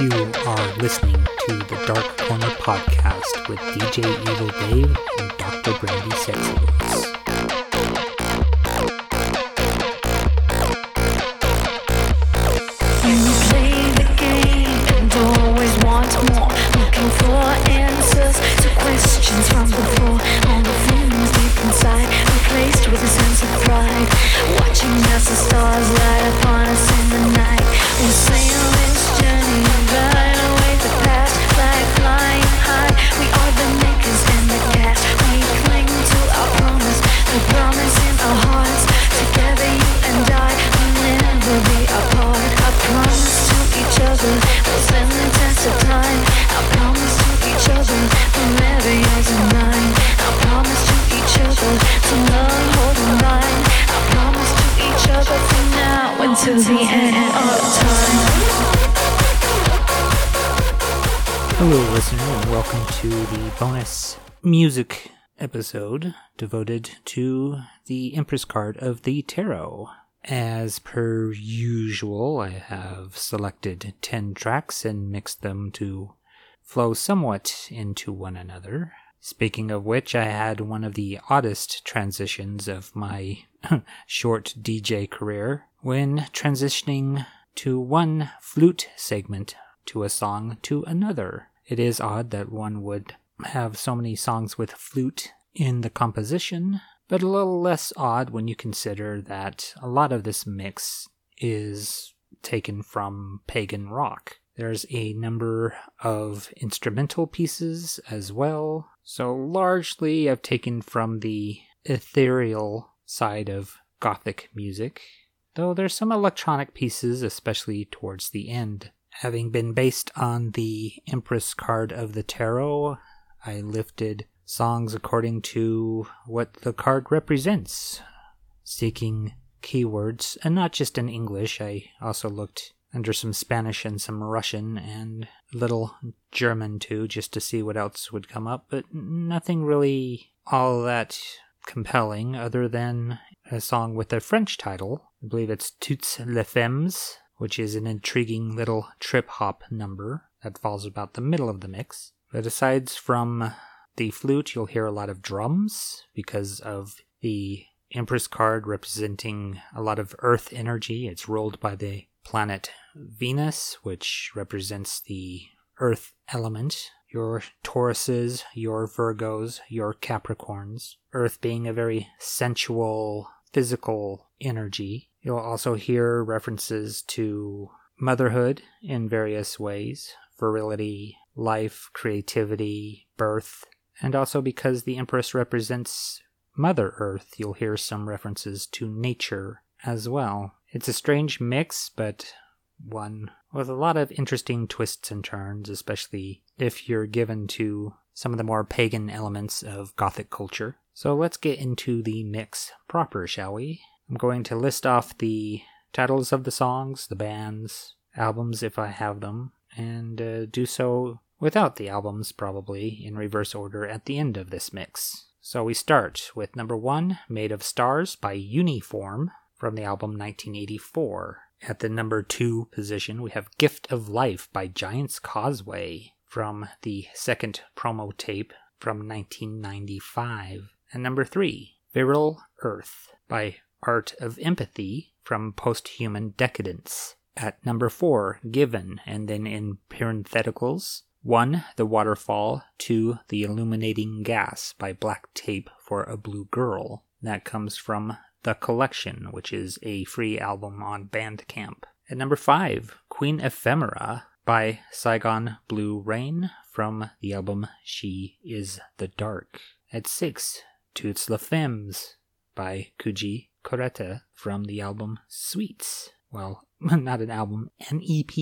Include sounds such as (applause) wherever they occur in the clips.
You are listening to the Dark Corner Podcast with DJ Evil Dave and Dr. Brandy Sexy episode devoted to the Empress card of the Tarot. As per usual, I have selected 10 tracks and mixed them to flow somewhat into one another. Speaking of which, I had one of the oddest transitions of my (laughs) short DJ career when transitioning to one flute segment to a song to another. It is odd that one would have so many songs with flute in the composition, but a little less odd when you consider that a lot of this mix is taken from pagan rock. There's a number of instrumental pieces as well, so largely I've taken from the ethereal side of Gothic music, though there's some electronic pieces, especially towards the end. Having been based on the Empress card of the tarot, I lifted songs according to what the card represents, seeking keywords, and not just in English. I also looked under some Spanish and some Russian and a little German too, just to see what else would come up, but nothing really all that compelling other than a song with a French title. I believe it's Toutes les Femmes, which is an intriguing little trip hop number that falls about the middle of the mix. But aside from the flute, you'll hear a lot of drums because of the Empress card representing a lot of earth energy. It's ruled by the planet Venus, which represents the earth element. Your Tauruses, your Virgos, your Capricorns. Earth being a very sensual, physical energy. You'll also hear references to motherhood in various ways virility, life, creativity, birth, and also because the Empress represents Mother Earth, you'll hear some references to nature as well. It's a strange mix, but one with a lot of interesting twists and turns, especially if you're given to some of the more pagan elements of Gothic culture. So let's get into the mix proper, shall we? I'm going to list off the titles of the songs, the bands, albums if I have them, and uh, do so without the albums, probably in reverse order at the end of this mix. So we start with number one, Made of Stars by Uniform from the album 1984. At the number two position, we have Gift of Life by Giant's Causeway from the second promo tape from 1995. And number three, Virile Earth by Art of Empathy from Posthuman Decadence. At number four, Given, and then in parentheticals, 1. The Waterfall, 2. The Illuminating Gas by Black Tape for a Blue Girl. That comes from The Collection, which is a free album on Bandcamp. At number 5, Queen Ephemeria by Saigon Blue Rain from the album She Is the Dark. At 6, Toutes les Femmes by Fuji Kureta from the album Sweets. Well, (laughs) not an album, an EP.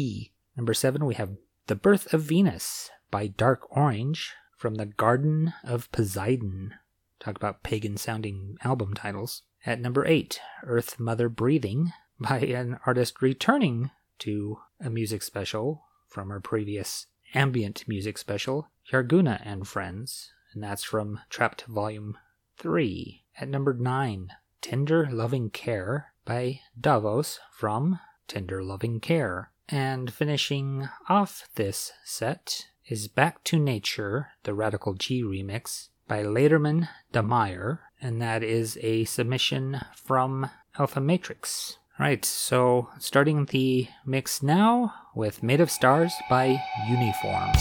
Number 7, we have The Birth of Venus by Dark Orange from the Garden of Poseidon. Talk about pagan sounding album titles. At number 8, Earth Mother Breathing by an artist returning to a music special from her previous ambient music special, Jarguna and Friends, and that's from Trapped Volume 3. At number 9, Tender Loving Care by Davos from Tender Loving Care. And finishing off this set is Back to Nature, the Radical G remix by Lederman De Meyer, and that is a submission from Alfa Matrix. Right, so starting the mix now with Made of Stars by Uniform.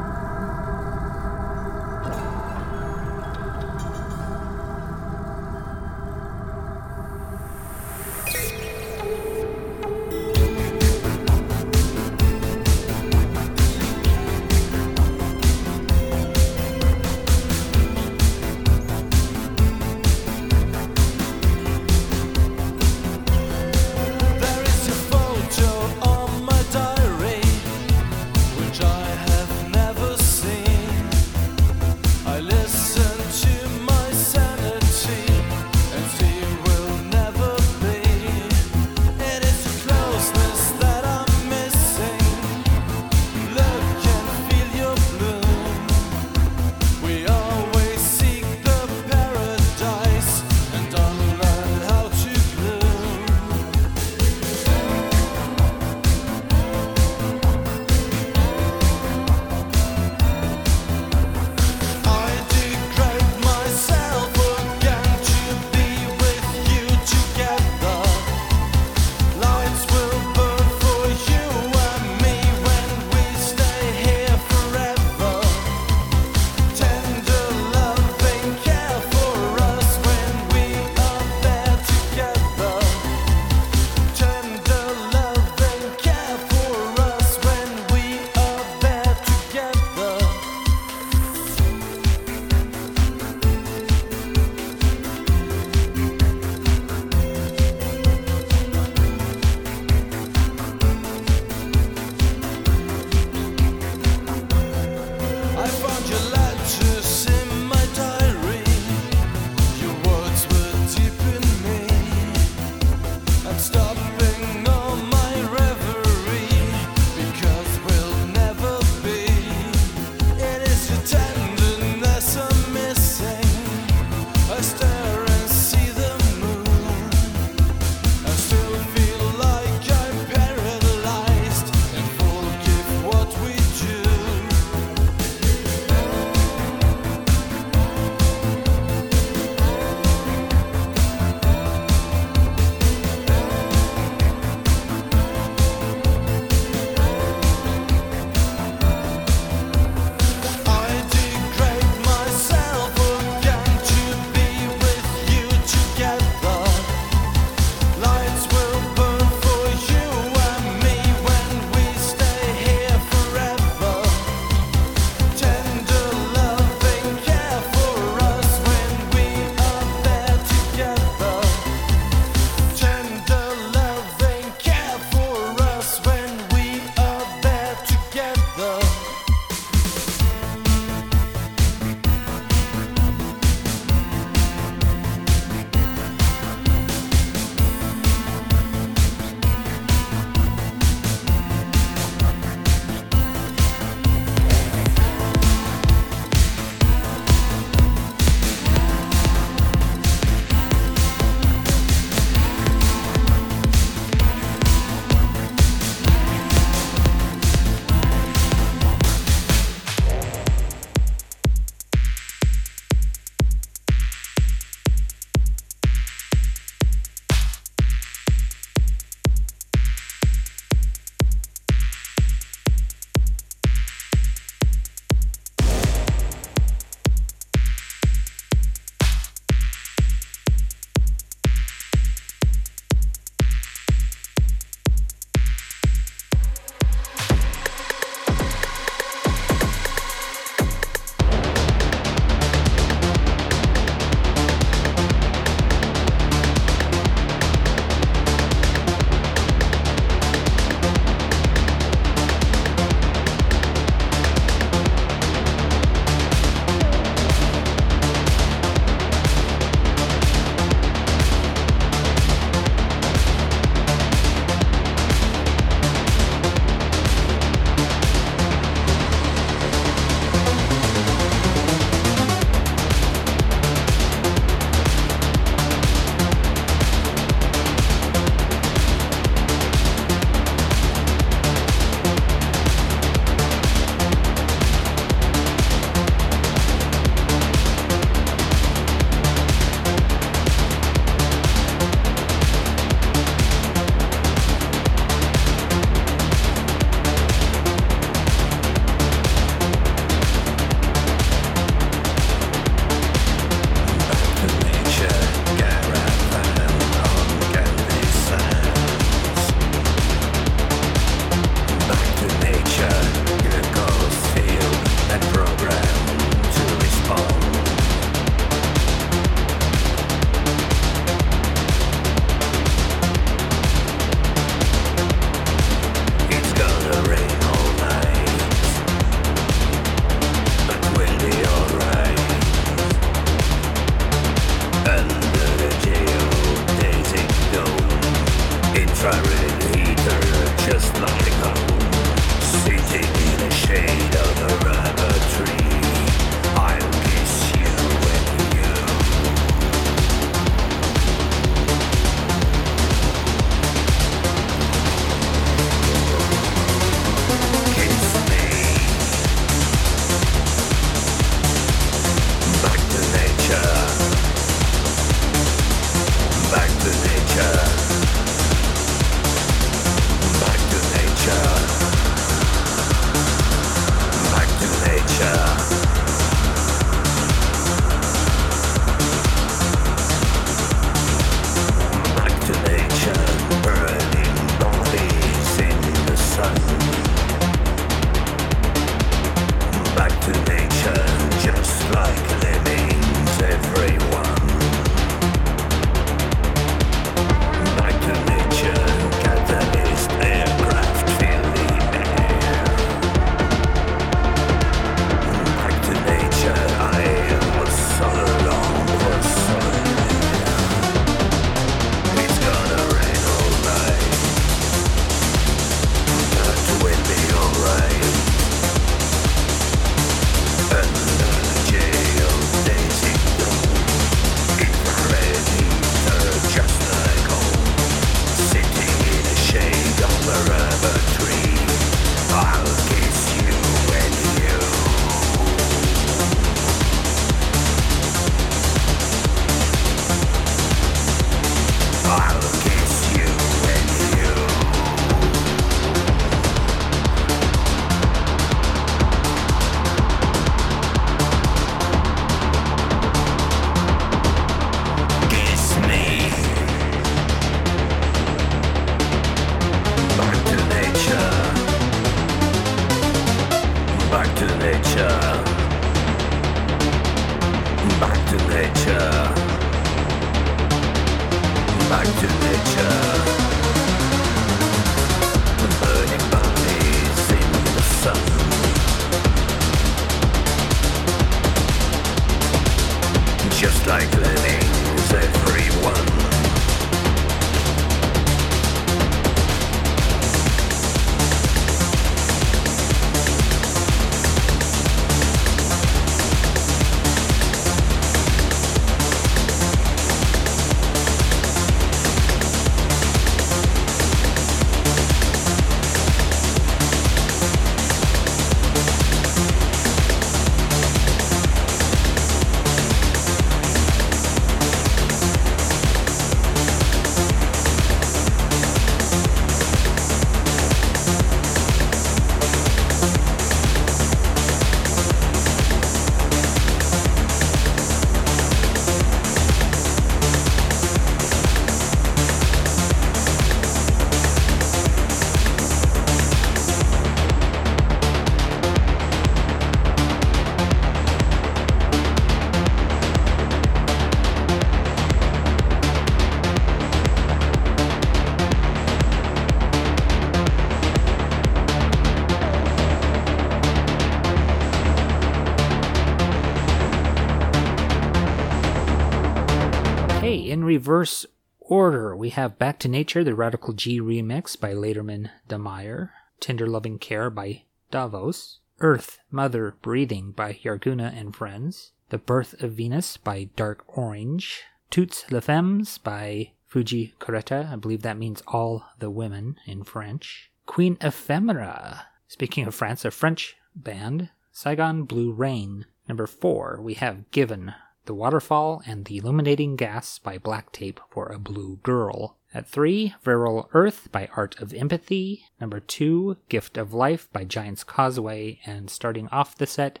Order, we have Back to Nature, the Radical G remix by Laterman Demeyer, Tender Loving Care by Davos, Earth, Mother, Breathing by Jarguna and Friends, The Birth of Venus by Dark Orange, Toutes les Femmes by Fuji Kureta, I believe that means all the women in French, Queen Ephemeria, speaking of France, a French band, Saigon Blue Rain. Number four, we have Given, The Waterfall and the Illuminating Gas by Black Tape for a Blue Girl. At three, Virile Earth by Art of Empathy. Number two, Gift of Life by Giant's Causeway. And starting off the set,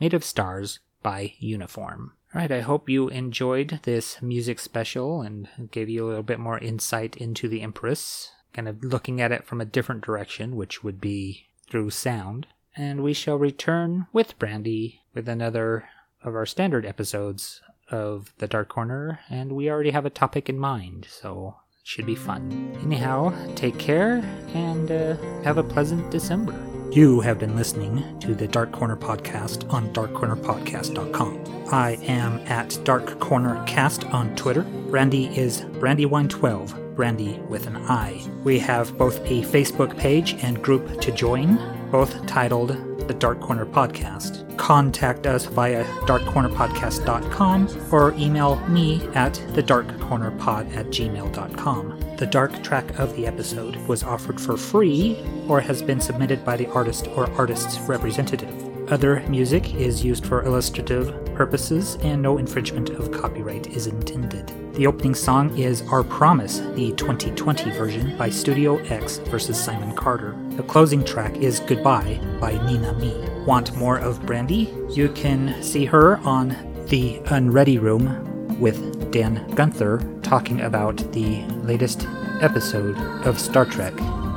Made of Stars by Uniform. Alright, I hope you enjoyed this music special and gave you a little bit more insight into the Empress. Kind of looking at it from a different direction, which would be through sound. And we shall return with Brandy with another of our standard episodes of The Dark Corner, and we already have a topic in mind, so it should be fun. Anyhow, take care and uh, have a pleasant December. You have been listening to the Dark Corner Podcast on darkcornerpodcast.com. I am at Dark Corner Cast on Twitter. Brandy is Brandywine12, Brandy with an I. We have both a Facebook page and group to join, both titled The Dark Corner Podcast. Contact us via darkcornerpodcast.com or email me at thedarkcornerpod at gmail.com. The dark track of the episode was offered for free or has been submitted by the artist or artist's representative. Other music is used for illustrative purposes and no infringement of copyright is intended. The opening song is Our Promise, the 2020 version by Studio X versus Simon Carter. The closing track is Goodbye by Nina Me. Want more of Brandy? You can see her on The Unready Room with Dan Gunther talking about the latest episode of Star Trek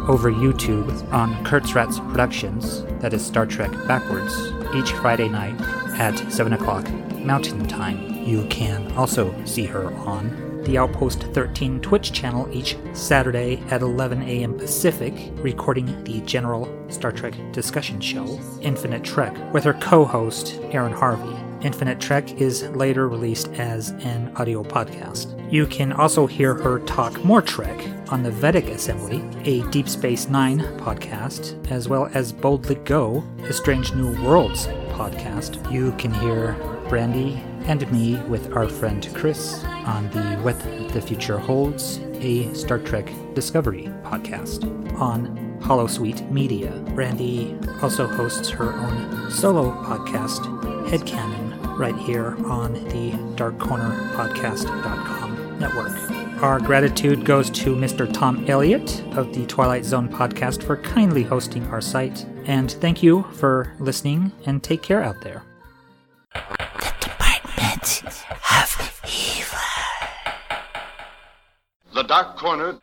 over YouTube on Kurtzratz Productions, that is Star Trek backwards, each Friday night at 7 o'clock Mountain Time. You can also see her on the Outpost 13 Twitch channel each Saturday at 11 a.m. Pacific, recording the general Star Trek discussion show, Infinite Trek, with her co host, Aaron Harvey. Infinite Trek is later released as an audio podcast. You can also hear her talk more Trek on the Vedek Assembly, a Deep Space Nine podcast, as well as Boldly Go, a Strange New Worlds podcast. You can hear Brandy and me with our friend Chris on the What the Future Holds, a Star Trek Discovery podcast on Holosuite Media. Brandy also hosts her own solo podcast, Headcanon, right here on the darkcornerpodcast.com network. Our gratitude goes to Mr. Tom Elliott of the Twilight Zone podcast for kindly hosting our site. And thank you for listening and take care out there. The Dark Corner